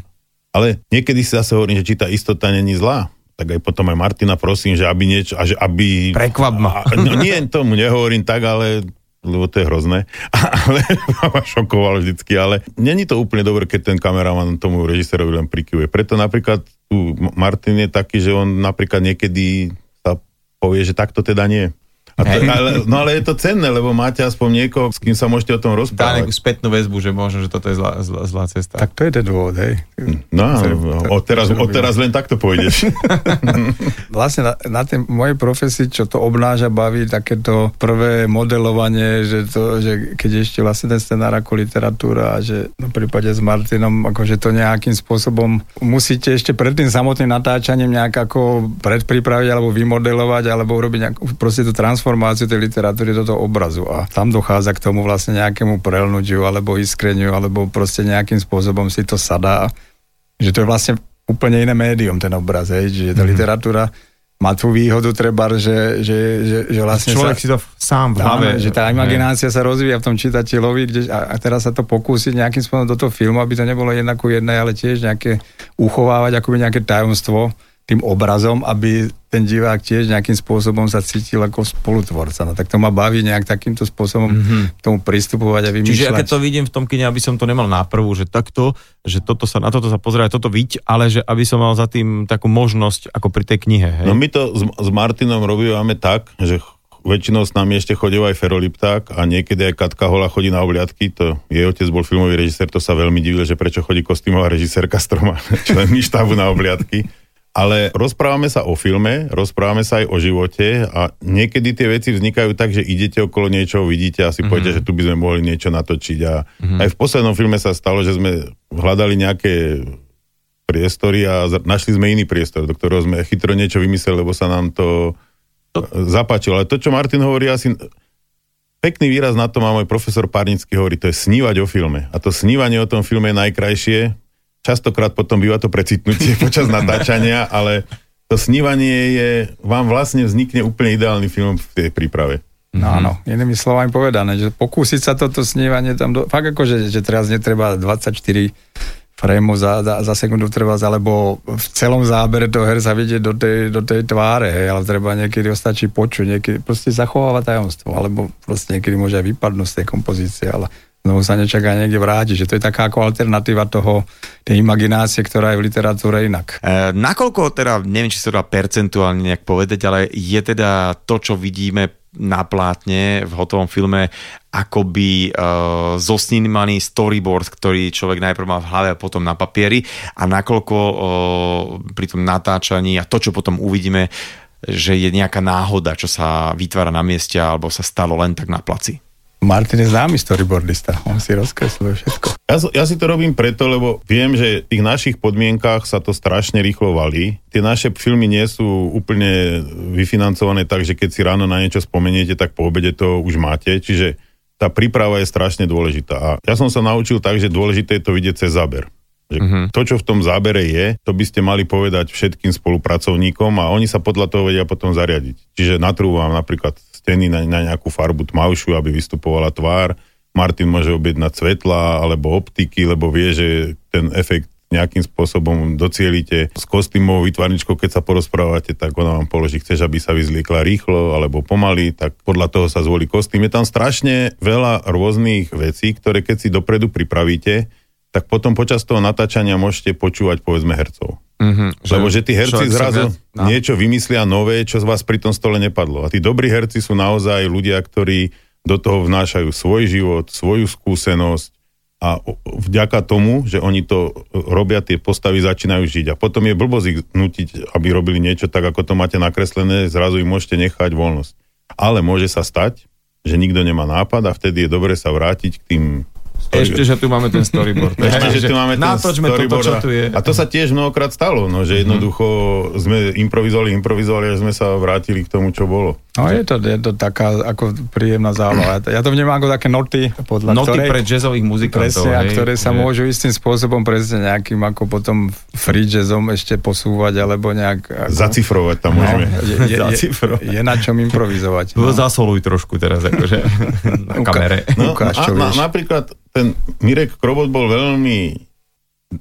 Ale niekedy si zase hovorím, že či tá istota není zlá. Tak aj potom aj Martina prosím, že aby niečo, a že aby... Prekvap ma. A, no, nie tomu nehovorím tak, ale lebo to je hrozné, [laughs] ale ma šokoval vždycky, ale není to úplne dobre, keď ten kameraman tomu režisérovi len prikyvuje. Preto napríklad tu Martin je taký, že on napríklad niekedy sa povie, že takto teda nie. A to, ale, no ale je to cenné, lebo máte aspoň niekoho, s kým sa môžete o tom Dá rozprávať. nejakú spätnú väzbu, že možno, že toto je zlá, zlá, zlá cesta. Tak to je ten dôvod, hej. No, odteraz, odteraz len takto pôjdeš. [laughs] Vlastne na, na tej mojej profesii, čo to obnáža, baví takéto prvé modelovanie, že, to, že keď ešte vlastne ten scenár ako literatúra a že v prípade s Martinom, akože to nejakým spôsobom musíte ešte pred tým samotným natáčaním nejak ako predpripraviť alebo vymodelovať alebo urobiť nejakú proste tú transformáciu tej literatúry do toho obrazu a tam dochádza k tomu vlastne nejakému prelnutiu alebo iskreniu alebo proste nejakým spôsobom si to sadá, že to je vlastne úplne iné médium ten obraz, hej, že tá mm-hmm. literatúra má tú výhodu treba, že, že, že, že vlastne Človek sa, si to sám. Áno, že tá imaginácia sa rozvíja v tom čitateľovi, kde, a, a teraz sa to pokúsiť nejakým spôsobom do toho filmu, aby to nebolo jedna ku jednej, ale tiež nejaké uchovávať akoby nejaké tajomstvo tým obrazom, aby ten divák tiež nejakým spôsobom sa cítil ako spolutvorca. No tak to ma baví nejak takýmto spôsobom mm-hmm. tomu pristupovať a vymýšľať. Čiže ja keď to vidím v tom kine, aby som to nemal na prvú, že takto, že toto sa, na toto sa pozerať, toto viť, ale že aby som mal za tým takú možnosť, ako pri tej knihe. Hej? No my to s, s Martinom robíme tak, že väčšinou s nami ešte chodil aj Ferolipták a niekedy aj Katka Hola chodí na obliadky. To jej otec bol filmový režisér, to sa veľmi divil, že prečo chodí kostýmová režisérka s troma [laughs] členmi štábu na obliadky. Ale rozprávame sa o filme, rozprávame sa aj o živote a niekedy tie veci vznikajú tak, že idete okolo niečoho, vidíte a si mm-hmm. poviete, že tu by sme mohli niečo natočiť. A mm-hmm. aj v poslednom filme sa stalo, že sme hľadali nejaké priestory a našli sme iný priestor, do ktorého sme chytro niečo vymysleli, lebo sa nám to, to... zapáčilo. Ale to, čo Martin hovorí, asi pekný výraz na to má môj profesor Párnický hovorí, to je snívať o filme. A to snívanie o tom filme je najkrajšie, častokrát potom býva to precitnutie [laughs] počas natáčania, ale to snívanie je, vám vlastne vznikne úplne ideálny film v tej príprave. No áno, inými slovami povedané, že pokúsiť sa toto snívanie tam, do, fakt ako, že, že teraz netreba 24 frémov za, za, za sekundu treba, alebo v celom zábere toho herca vidieť do tej, do tej tváre, hej, ale treba niekedy ostačí počuť, niekedy proste zachovávať tajomstvo, alebo proste niekedy môže aj vypadnúť z tej kompozície, ale znovu sa nečaká niekde vrátiť, že to je taká ako alternatíva toho, tej imaginácie, ktorá je v literatúre inak. E, nakoľko teda, neviem, či sa dá percentuálne nejak povedať, ale je teda to, čo vidíme na plátne v hotovom filme akoby uh, zosnímaný storyboard, ktorý človek najprv má v hlave a potom na papieri a nakoľko uh, pri tom natáčaní a to, čo potom uvidíme, že je nejaká náhoda, čo sa vytvára na mieste alebo sa stalo len tak na placi. Martin je známy storyboardista, on si rozkresluje všetko. Ja, ja si to robím preto, lebo viem, že v tých našich podmienkách sa to strašne rýchlo valí. Tie naše filmy nie sú úplne vyfinancované tak, že keď si ráno na niečo spomeniete, tak po obede to už máte. Čiže tá príprava je strašne dôležitá. A ja som sa naučil tak, že dôležité je to vidieť cez záber. Že uh-huh. To, čo v tom zábere je, to by ste mali povedať všetkým spolupracovníkom a oni sa podľa toho vedia potom zariadiť. Čiže natrúvam napríklad steny na, na nejakú farbu tmavšiu, aby vystupovala tvár. Martin môže objednať svetla alebo optiky, lebo vie, že ten efekt nejakým spôsobom docielite s kostýmovou vytvarničkou, keď sa porozprávate, tak ona vám položí, chceš, aby sa vyzliekla rýchlo alebo pomaly, tak podľa toho sa zvolí kostým. Je tam strašne veľa rôznych vecí, ktoré keď si dopredu pripravíte, tak potom počas toho natáčania môžete počúvať povedzme hercov. Mm-hmm, Lebo že tí herci zrazu no. niečo vymyslia nové, čo z vás pri tom stole nepadlo. A tí dobrí herci sú naozaj ľudia, ktorí do toho vnášajú svoj život, svoju skúsenosť a vďaka tomu, že oni to robia, tie postavy začínajú žiť. A potom je blbosť ich nutiť, aby robili niečo tak, ako to máte nakreslené, zrazu im môžete nechať voľnosť. Ale môže sa stať, že nikto nemá nápad a vtedy je dobre sa vrátiť k tým ešte, že tu máme ten storyboard. Ešte, že tu máme ten Natočme toto, čo tu je. A to sa tiež mnohokrát stalo, no, že jednoducho sme improvizovali, improvizovali, až sme sa vrátili k tomu, čo bolo. No je to, je to taká ako príjemná zábava. [clears throat] Ja to vnímam ako také noty, podľa noty ktorej, pre jazzových muzikantov. Presne, a ktoré sa je. môžu istým spôsobom presne nejakým ako potom free jazzom ešte posúvať, alebo nejak... Ako, Zacifrovať tam môžeme. No, je, je, je, je, na čom improvizovať. No. Zasoluj trošku teraz, akože [laughs] na kamere. No, Ukáž, čo a, na, napríklad ten Mirek Krobot bol veľmi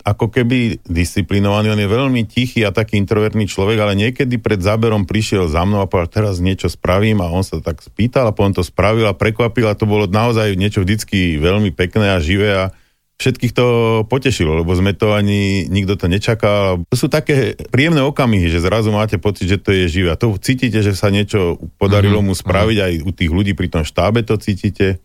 ako keby disciplinovaný, on je veľmi tichý a taký introvertný človek, ale niekedy pred záberom prišiel za mnou a povedal, teraz niečo spravím a on sa tak spýtal a potom to spravil a prekvapil a to bolo naozaj niečo vždycky veľmi pekné a živé a všetkých to potešilo, lebo sme to ani, nikto to nečakal. To sú také príjemné okamihy, že zrazu máte pocit, že to je živé. A to cítite, že sa niečo podarilo Mhm, mu spraviť, aj u tých ľudí pri tom štábe to cítite.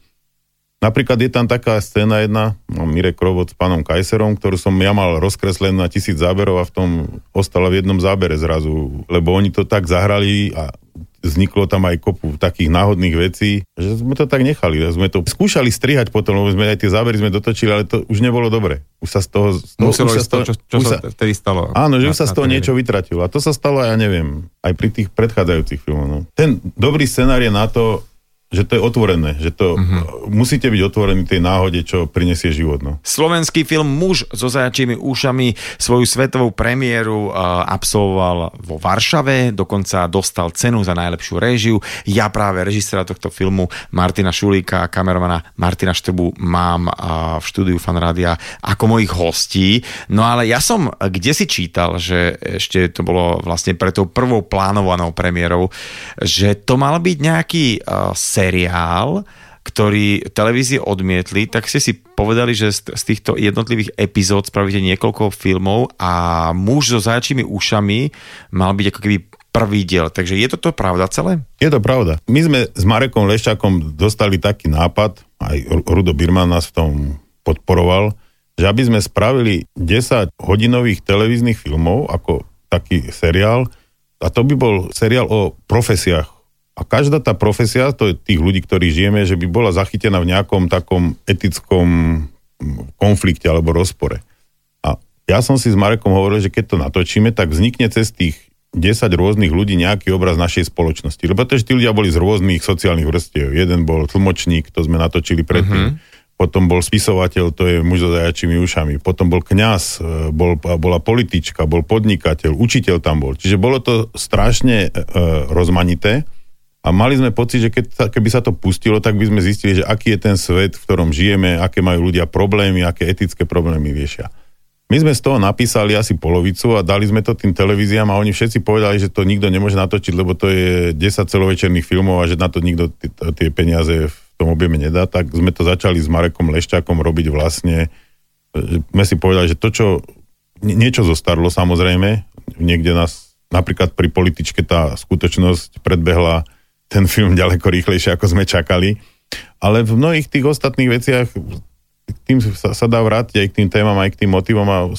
Napríklad je tam taká scéna jedna, no, Mirek Krovod s pánom Kajserom, ktorú som ja mal rozkreslenú na tisíc záberov a v tom ostala v jednom zábere zrazu, lebo oni to tak zahrali a vzniklo tam aj kopu takých náhodných vecí, že sme to tak nechali. Sme to skúšali strihať potom, lebo sme aj tie zábery sme dotočili, ale to už nebolo dobre. Už sa z toho... z toho Muselo už sa ísť to, čo, čo sa vtedy stalo. Áno, že na- už sa z toho niečo vytratilo. A to sa stalo, ja neviem, aj pri tých predchádzajúcich filmoch. No. Ten dobrý scenár je na to, že to je otvorené, že to uh-huh. musíte byť otvorení tej náhode, čo prinesie život. No. Slovenský film Muž so zajačími ušami svoju svetovú premiéru uh, absolvoval vo Varšave, dokonca dostal cenu za najlepšiu réžiu. Ja práve režisera tohto filmu Martina Šulíka a kameramana Martina Štrbu mám uh, v štúdiu Fanrádia ako mojich hostí. No ale ja som kde si čítal, že ešte to bolo vlastne pre tou prvou plánovanou premiérou, že to mal byť nejaký uh, seriál, ktorý televízie odmietli, tak ste si povedali, že z, týchto jednotlivých epizód spravíte niekoľko filmov a muž so zajačími ušami mal byť ako keby prvý diel. Takže je toto pravda celé? Je to pravda. My sme s Marekom Leščakom dostali taký nápad, aj Ru- Rudo Birman nás v tom podporoval, že aby sme spravili 10 hodinových televíznych filmov ako taký seriál, a to by bol seriál o profesiách. A každá tá profesia, to je tých ľudí, ktorí žijeme, že by bola zachytená v nejakom takom etickom konflikte alebo rozpore. A ja som si s Marekom hovoril, že keď to natočíme, tak vznikne cez tých 10 rôznych ľudí nejaký obraz našej spoločnosti. Lebo to, že tí ľudia boli z rôznych sociálnych vrstiev. Jeden bol tlmočník, to sme natočili predtým. Potom bol spisovateľ, to je muž so zajačími ušami. Potom bol kňaz, e, bol, bola politička, bol podnikateľ, učiteľ tam bol. Čiže bolo to strašne e, rozmanité. A mali sme pocit, že keď keby sa to pustilo, tak by sme zistili, že aký je ten svet, v ktorom žijeme, aké majú ľudia problémy, aké etické problémy riešia. My sme z toho napísali asi polovicu a dali sme to tým televíziám a oni všetci povedali, že to nikto nemôže natočiť, lebo to je 10 celovečerných filmov a že na to nikto tie peniaze v tom objeme nedá, tak sme to začali s Marekom Lešťakom robiť vlastne. E, My si povedali, že to, čo nie- niečo zostarlo samozrejme, niekde nás, napríklad pri političke tá skutočnosť predbehla ten film ďaleko rýchlejšie, ako sme čakali. Ale v mnohých tých ostatných veciach tým sa, sa dá vrátiť aj k tým témam, aj k tým motivom a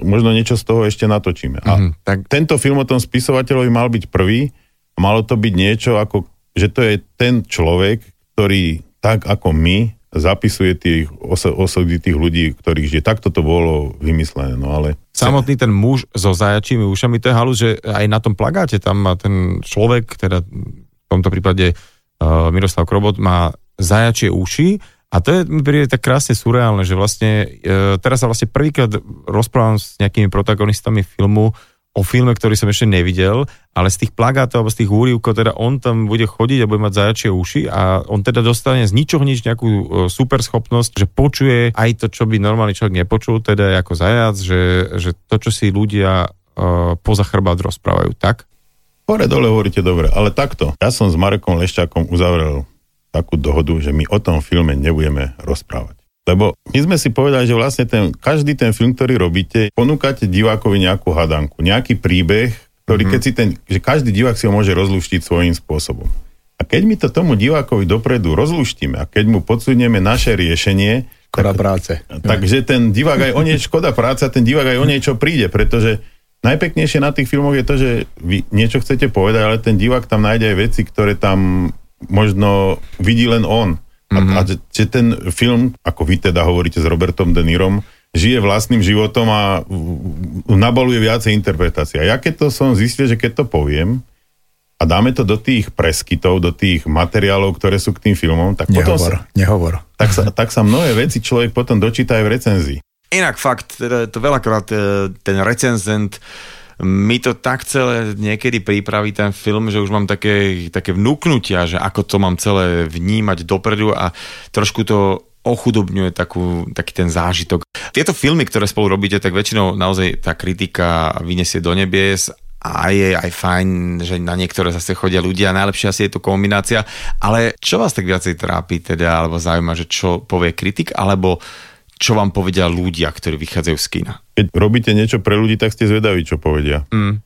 možno niečo z toho ešte natočíme. A Mhm, tak tento film o tom spisovateľovi mal byť prvý a malo to byť niečo ako, že to je ten človek, ktorý tak ako my zapisuje tých oso- osudy tých ľudí, ktorých žije. Takto to bolo vymyslené, no ale... samotný ten muž so zajačími ušami, to je halus, že aj na tom plagáte tam má ten človek, teda v tomto prípade uh, Miroslav Krobot má zajačie uši a to je príde tak krásne surreálne, že vlastne uh, teraz sa vlastne prvýkrát rozprávam s nejakými protagonistami filmu o filme, ktorý som ešte nevidel, ale z tých plagátov alebo z tých úrivkov, teda on tam bude chodiť a bude mať zajačie uši a on teda dostane z ničoho nič nejakú uh, super schopnosť, že počuje aj to, čo by normálny človek nepočul, teda ako zajac, že, že to, čo si ľudia uh, poza chrbát rozprávajú, tak? Hore dole hovoríte dobre, ale takto. Ja som s Marekom Lešťakom uzavrel takú dohodu, že my o tom filme nebudeme rozprávať. Lebo my sme si povedali, že vlastne ten, každý ten film, ktorý robíte, ponúkate divákovi nejakú hadanku, nejaký príbeh, ktorý mm-hmm. keď si ten, že každý divák si ho môže rozluštiť svojím spôsobom. A keď my to tomu divákovi dopredu rozluštíme a keď mu podsunieme naše riešenie, Škoda práce. Takže ten divák aj o niečo, škoda práca, ten divák aj o niečo príde, pretože najpeknejšie na tých filmoch je to, že vy niečo chcete povedať, ale ten divák tam nájde aj veci, ktoré tam možno vidí len on. A, Mhm. a že, ten film, ako vy teda hovoríte s Robertom De Nirom, žije vlastným životom a nabaluje viacej interpretácií. A ja keď to som zistil, že keď to poviem a dáme to do tých preskytov, do tých materiálov, ktoré sú k tým filmom, tak potom Nehovor, sa, nehovor. tak, sa, tak sa mnohé veci človek potom dočíta aj v recenzii. Inak fakt, teda to veľakrát e, ten recenzent mi to tak celé niekedy pripraví ten film, že už mám také, také vnúknutia, že ako to mám celé vnímať dopredu a trošku to ochudobňuje takú, taký ten zážitok. Tieto filmy, ktoré spolu robíte, tak väčšinou naozaj tá kritika vyniesie do nebies a je aj fajn, že na niektoré zase chodia ľudia, najlepšie asi je to kombinácia, ale čo vás tak viacej trápi teda, alebo zaujíma, že čo povie kritik, alebo čo vám povedia ľudia, ktorí vychádzajú z kina? Keď robíte niečo pre ľudí, tak ste zvedaví, čo povedia. Mm.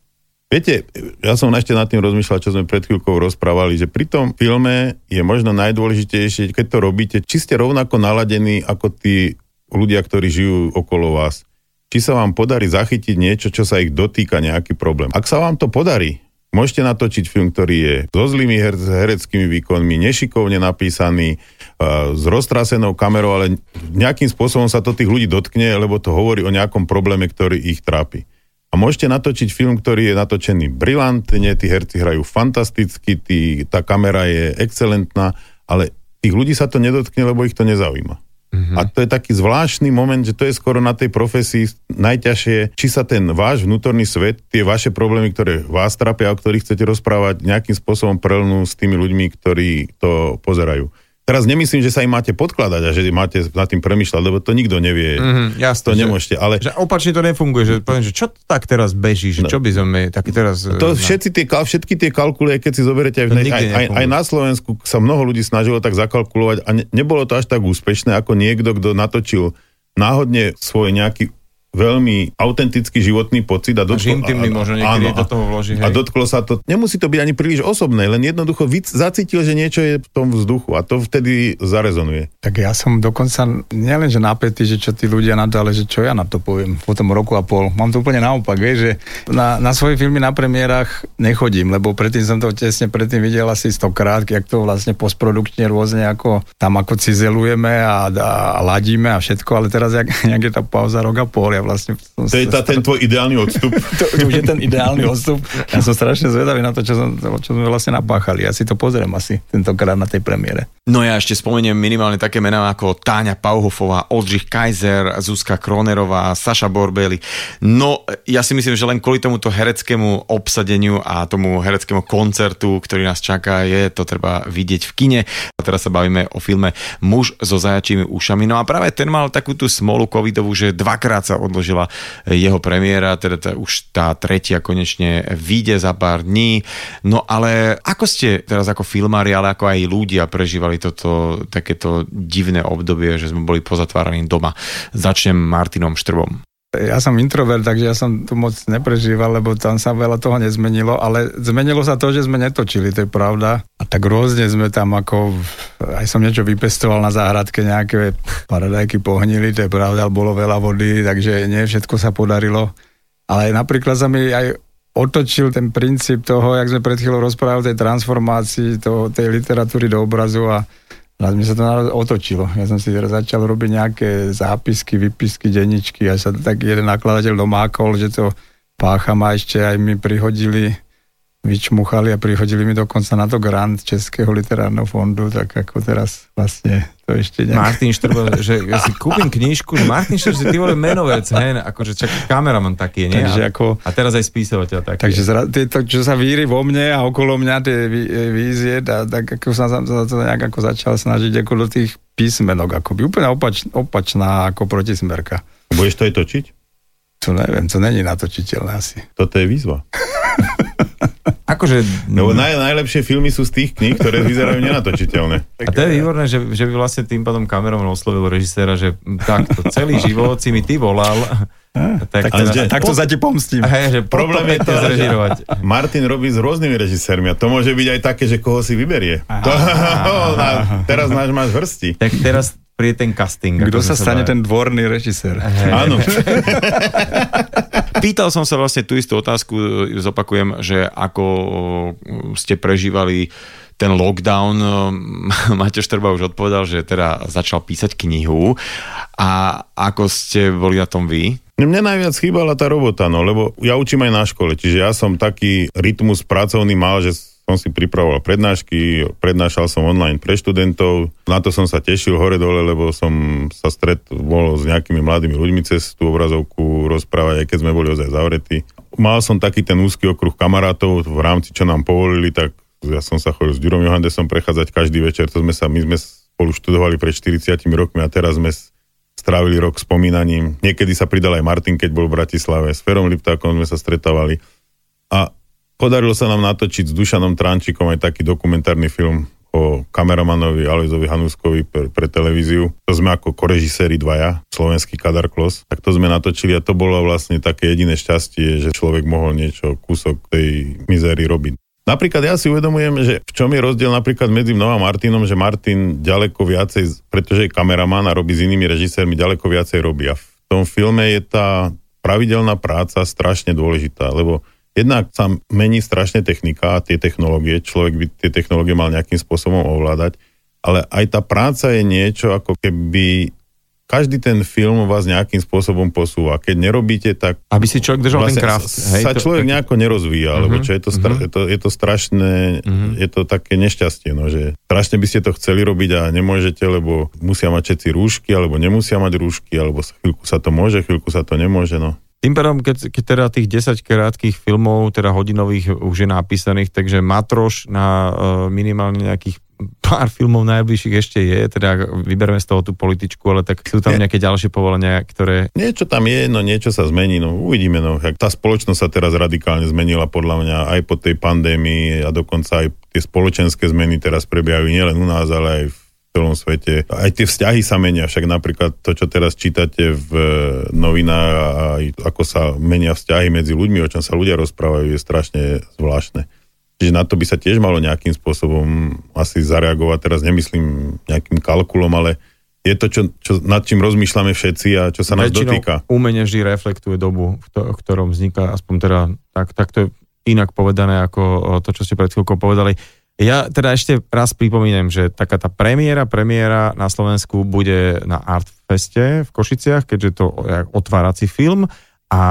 Viete, ja som ešte nad tým rozmýšľal, čo sme pred chvíľkou rozprávali, že pri tom filme je možno najdôležitejšie, keď to robíte, či ste rovnako naladení ako tí ľudia, ktorí žijú okolo vás. Či sa vám podarí zachytiť niečo, čo sa ich dotýka, nejaký problém. Ak sa vám to podarí, môžete natočiť film, ktorý je so zlými her- hereckými výkonmi, nešikovne napísaný, uh, s roztrasenou kamerou, ale nejakým spôsobom sa to tých ľudí dotkne, lebo to hovorí o nejakom probléme, ktorý ich trápi. A môžete natočiť film, ktorý je natočený brilantne, tí herci hrajú fantasticky, tí, tá kamera je excelentná, ale tých ľudí sa to nedotkne, lebo ich to nezaujíma. Mm-hmm. A to je taký zvláštny moment, že to je skoro na tej profesii najťažšie, či sa ten váš vnútorný svet, tie vaše problémy, ktoré vás trápia, o ktorých chcete rozprávať, nejakým spôsobom prelnú s tými ľuďmi, ktorí to pozerajú. Teraz nemyslím, že sa im máte podkladať a že máte nad tým premyšľať, lebo to nikto nevie. Mhm, jasne, to že- nemôžete, ale... Že opačne to nefunguje, že poviem, že čo to tak teraz beží, že čo by sme taký teraz... No. To e, všetci tie, všetky tie kalkuly, keď si zoberiete, aj, aj, aj, aj na Slovensku sa mnoho ľudí snažilo tak zakalkulovať a ne, nebolo to až tak úspešné, ako niekto, kto natočil náhodne svoj nejaký veľmi autentický životný pocit a Až intimný možno niekedy do toho vloží, a dotklo sa to, nemusí to byť ani príliš osobné, len jednoducho víc zacítil, že niečo je v tom vzduchu a to vtedy zarezonuje. Tak ja som dokonca nielen, že napätý, že čo tí ľudia na to, ale že čo ja na to poviem po tom roku a pol. Mám to úplne naopak, vieš, že na, na svoje filmy na premiérach nechodím, lebo predtým som to tesne predtým videl asi stokrát, jak to vlastne postprodukčne rôzne ako tam ako cizelujeme a, a, a ladíme a všetko, ale teraz jak, [laughs] jak je tá pauza rok a pol, ja vlastne... som To je tá, ten tvoj ideálny odstup. [laughs] to, to už je ten ideálny odstup. Ja som strašne zvedavý na to, čo, som, čo sme vlastne napáchali. Ja si to pozriem asi tentokrát na tej premiére. No ja ešte spomeniem minimálne také mená ako Táňa Pauhofová, Oldřich Kaiser, Zuzka Kronerová, Saša Borbeli. No ja si myslím, že len kvôli tomuto hereckému obsadeniu a tomu hereckému koncertu, ktorý nás čaká, je to treba vidieť v kine. A teraz sa bavíme o filme Muž so zajačími ušami. No a práve ten mal takú tú smolu covidovú, že dvakrát sa odložila jeho premiéra, teda tá, už tá tretia konečne vyjde za pár dní. No ale ako ste teraz ako filmári, ale ako aj ľudia prežívali toto takéto divné obdobie, že sme boli pozatváraní doma? Začnem Martinom Štrbom. Ja som introvert, takže ja som to moc neprežíval, lebo tam sa veľa toho nezmenilo, ale zmenilo sa to, že sme netočili, to je pravda. A tak rôzne sme tam ako, aj som niečo vypestoval na záhradke, nejaké paradajky pohnili, to je pravda, bolo veľa vody, takže nie všetko sa podarilo. Ale napríklad sa mi aj otočil ten princíp toho, jak sme pred chvíľou rozprávali tej transformácii toho, tej literatúry do obrazu a Raz mi sa to otočilo. Ja som si začal robiť nejaké zápisky, vypisky, denničky a sa tak jeden nakladateľ domákol, že to pácham a ešte aj mi prihodili vyčmuchali a prihodili mi dokonca na to grant Českého literárneho fondu, tak ako teraz vlastne to ešte nejak... Martin Štrbo, že ja si kúpim knižku, že Martin Štrbo, že ty vole menovec, hej, akože čak kameraman taký, nie? Takže a, ako- a teraz aj spisovateľ taký. Takže zra, to, čo sa víri vo mne a okolo mňa tie ví- vízie, tá, tak ako sa sa to nejak ako začal snažiť ako do tých písmenok, ako by úplne opač, opačná ako protismerka. Budeš to aj točiť? To neviem, to není natočiteľné asi. Toto je výzva. [laughs] Akože, Lebo naj, najlepšie filmy sú z tých kníh, ktoré vyzerajú nenatočiteľné. a to je výborné, že, že by vlastne tým pádom kamerom oslovil režiséra, že takto celý život si mi ty volal. tak, ale teda- že- Tak to za te pomstím. Hej, že Problém je to, zrežirovať. že Martin robí s rôznymi režisérmi a to môže byť aj také, že koho si vyberie. To, [laughs] na, teraz náš máš hrsti. Tak teraz príde ten casting. Kto sa stane ten dvorný režisér? Áno. [laughs] Pýtal som sa vlastne tú istú otázku, zopakujem, že ako ste prežívali ten lockdown. [laughs] Mateo Štrba už odpovedal, že teda začal písať knihu. A ako ste boli na tom vy? Mne najviac chýbala tá robota, no, lebo ja učím aj na škole, čiže ja som taký rytmus pracovný mal, že som si pripravoval prednášky, prednášal som online pre študentov, na to som sa tešil hore-dole, lebo som sa stretol s nejakými mladými ľuďmi cez tú obrazovku rozprávať, aj keď sme boli ozaj zavretí. Mal som taký ten úzky okruh kamarátov v rámci, čo nám povolili, tak ja som sa chodil s Ďurom Johandesom prechádzať každý večer, to sme sa, my sme spolu študovali pred 40 rokmi a teraz sme strávili rok spomínaním. Niekedy sa pridal aj Martin, keď bol v Bratislave. S Ferom Liptákom sme sa stretávali. A podarilo sa nám natočiť s Dušanom Trančikom aj taký dokumentárny film o kameramanovi Aloizovi Hanuskovi pre, pre televíziu. To sme ako korežiséri dvaja, slovenský Kadar Klos. Tak to sme natočili a to bolo vlastne také jediné šťastie, že človek mohol niečo, kúsok tej mizéry robiť. Napríklad ja si uvedomujem, že v čom je rozdiel napríklad medzi mnou a Martinom, že Martin ďaleko viacej, pretože je kameraman a robí s inými režisérmi, ďaleko viacej robí. A v tom filme je tá pravidelná práca strašne dôležitá, lebo jednak sa mení strašne technika a tie technológie, človek by tie technológie mal nejakým spôsobom ovládať, ale aj tá práca je niečo, ako keby každý ten film vás nejakým spôsobom posúva. Keď nerobíte, tak... Aby si človek držal vlastne ten kraft. Hej, sa to, človek tak... nejako nerozvíja, uh-huh, lebo čo je to, stra- uh-huh. je to, je to strašné, uh-huh. je to také nešťastie, no, že strašne by ste to chceli robiť a nemôžete, lebo musia mať všetci rúšky, alebo nemusia mať rúšky, alebo chvíľku sa to môže, chvíľku sa to nemôže, no. Tým pádom, keď, keď teda tých 10 krátkých filmov, teda hodinových už je napísaných, takže Matroš na uh, minimálne nejakých pár filmov najbližších ešte je, teda vybereme z toho tú političku, ale tak sú tam nejaké ďalšie povolenia, ktoré... Niečo tam je, no niečo sa zmení, no uvidíme, no. Tá spoločnosť sa teraz radikálne zmenila podľa mňa aj po tej pandémii a dokonca aj tie spoločenské zmeny teraz prebiehajú nielen u nás, ale aj v celom svete. Aj tie vzťahy sa menia, však napríklad to, čo teraz čítate v novinách a ako sa menia vzťahy medzi ľuďmi, o čom sa ľudia rozprávajú, je strašne zvláštne. Čiže na to by sa tiež malo nejakým spôsobom asi zareagovať. Teraz nemyslím nejakým kalkulom, ale je to, čo, čo, nad čím rozmýšľame všetci a čo sa nás Väčšinou dotýka. umenie vždy reflektuje dobu, v ktorom vzniká, aspoň teda tak, tak to je inak povedané ako to, čo ste pred chvíľkou povedali. Ja teda ešte raz pripomínam, že taká tá premiéra, premiéra na Slovensku bude na Artfeste v Košiciach, keďže to otvárací film a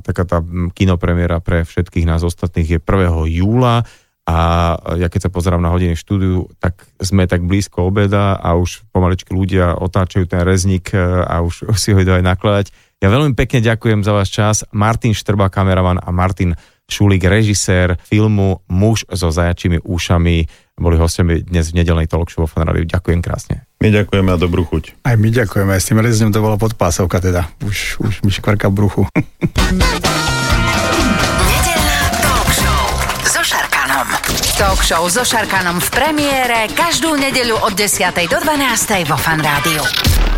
taká tá kinopremiera pre všetkých nás ostatných je 1. júla a ja keď sa pozerám na hodiny štúdiu, tak sme tak blízko obeda a už pomaličky ľudia otáčajú ten rezník e, a už [laughs] si ho idú aj nakladať. Ja veľmi pekne ďakujem za váš čas. Martin Štrba, kameraman a Martin Šulík, režisér filmu Muž so zajačími ušami boli hostiami dnes v nedelnej talk show Radio. Ďakujem krásne. My ďakujeme a dobrú chuť. Aj my ďakujeme. S tým rezňom to bola podpásovka teda. Už, už mi škvarka bruchu. Talk show so Šarkanom v premiére každú nedeľu od 10. do 12. vo Fan Rádiu.